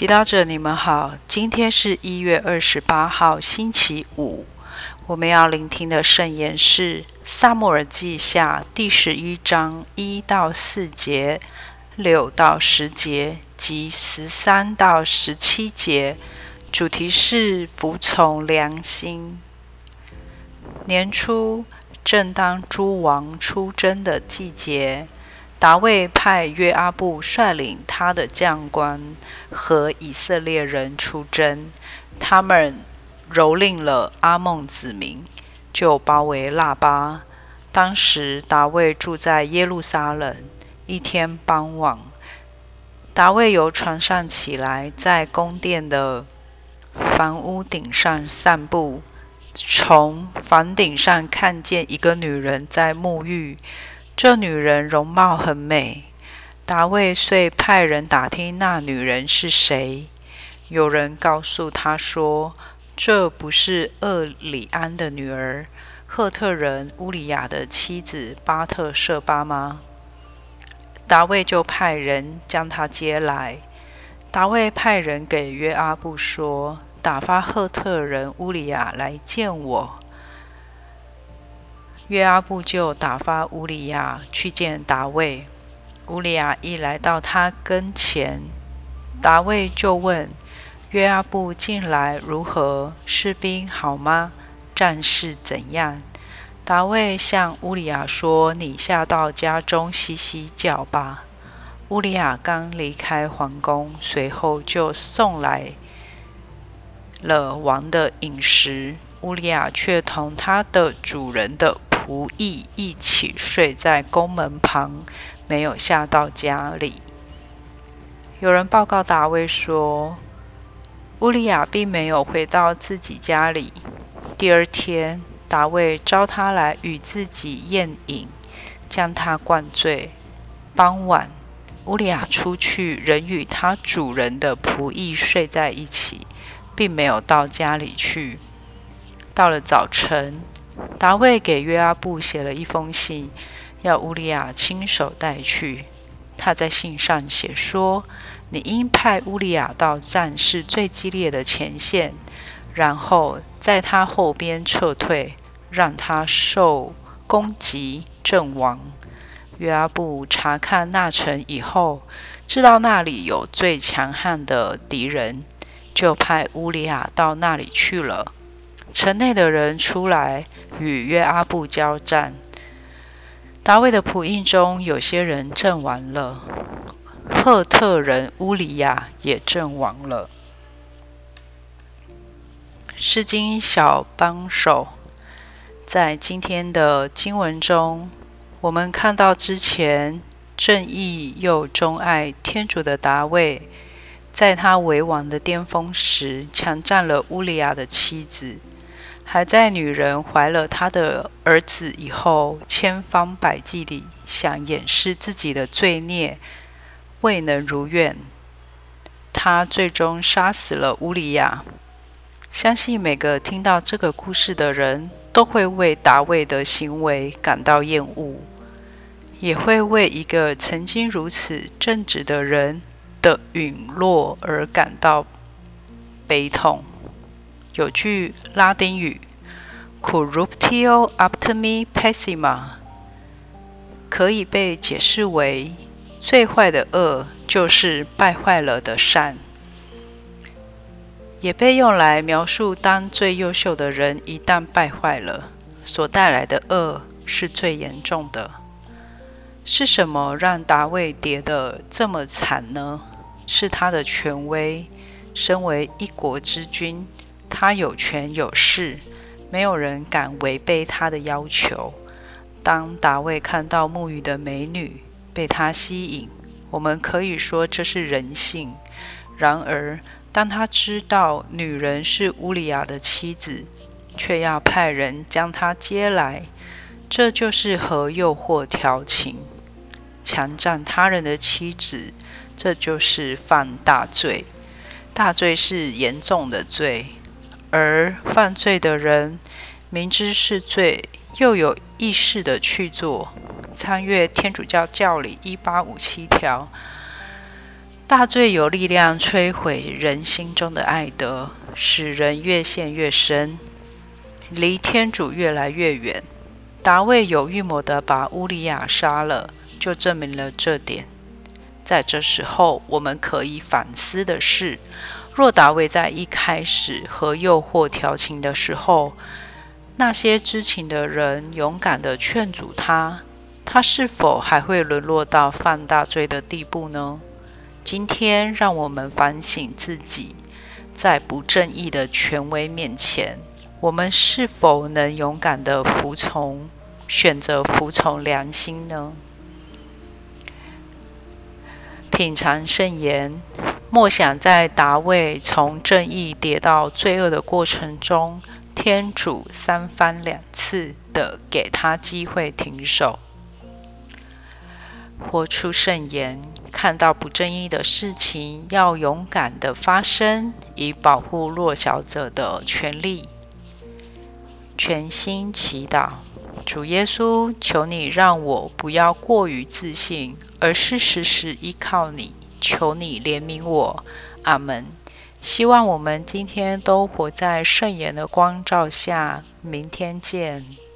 祈祷者，你们好。今天是一月二十八号，星期五。我们要聆听的圣言是《萨姆尔记下》第十一章一到四节、六到十节及十三到十七节。主题是服从良心。年初，正当诸王出征的季节。达卫派约阿布率领他的将官和以色列人出征，他们蹂躏了阿孟子民，就包围腊巴。当时达卫住在耶路撒冷。一天傍晚，达卫由床上起来，在宫殿的房屋顶上散步，从房顶上看见一个女人在沐浴。这女人容貌很美，达卫遂派人打听那女人是谁。有人告诉他说：“这不是厄里安的女儿，赫特人乌里亚的妻子巴特舍巴吗？”达卫就派人将她接来。达卫派人给约阿布说：“打发赫特人乌里亚来见我。”约阿布就打发乌里亚去见达卫。乌里亚一来到他跟前，达卫就问约阿布近来如何？士兵好吗？战事怎样？达卫向乌里亚说：“你下到家中洗洗脚吧。”乌里亚刚离开皇宫，随后就送来了王的饮食。乌里亚却同他的主人的。仆役一起睡在宫门旁，没有下到家里。有人报告达卫说，乌利亚并没有回到自己家里。第二天，达卫召他来与自己宴饮，将他灌醉。傍晚，乌利亚出去，仍与他主人的仆役睡在一起，并没有到家里去。到了早晨。达卫给约阿布写了一封信，要乌利亚亲手带去。他在信上写说：“你应派乌利亚到战事最激烈的前线，然后在他后边撤退，让他受攻击阵亡。”约阿布查看那城以后，知道那里有最强悍的敌人，就派乌利亚到那里去了。城内的人出来与约阿布交战，达卫的仆役中有些人阵亡了，赫特人乌里亚也阵亡了。诗经小帮手，在今天的经文中，我们看到之前正义又钟爱天主的达卫，在他为王的巅峰时，强占了乌里亚的妻子。还在女人怀了他的儿子以后，千方百计地想掩饰自己的罪孽，未能如愿。他最终杀死了乌里亚。相信每个听到这个故事的人都会为达卫的行为感到厌恶，也会为一个曾经如此正直的人的陨落而感到悲痛。有句拉丁语 “corruptio optimi pessima” 可以被解释为“最坏的恶就是败坏了的善”，也被用来描述当最优秀的人一旦败坏了，所带来的恶是最严重的。是什么让达卫跌得这么惨呢？是他的权威，身为一国之君。他有权有势，没有人敢违背他的要求。当达卫看到沐浴的美女，被他吸引，我们可以说这是人性。然而，当他知道女人是乌里亚的妻子，却要派人将她接来，这就是和诱惑调情，强占他人的妻子，这就是犯大罪。大罪是严重的罪。而犯罪的人明知是罪，又有意识的去做。参阅天主教教理一八五七条，大罪有力量摧毁人心中的爱德，使人越陷越深，离天主越来越远。大卫有预谋的把乌利亚杀了，就证明了这点。在这时候，我们可以反思的是：若大卫在一开始和诱惑调情的时候，那些知情的人勇敢地劝阻他，他是否还会沦落到犯大罪的地步呢？今天，让我们反省自己，在不正义的权威面前。我们是否能勇敢的服从，选择服从良心呢？品尝圣言，默想在达卫从正义跌到罪恶的过程中，天主三番两次的给他机会停手。活出圣言，看到不正义的事情，要勇敢的发声，以保护弱小者的权利。全心祈祷，主耶稣，求你让我不要过于自信，而是时时依靠你。求你怜悯我，阿门。希望我们今天都活在圣言的光照下。明天见。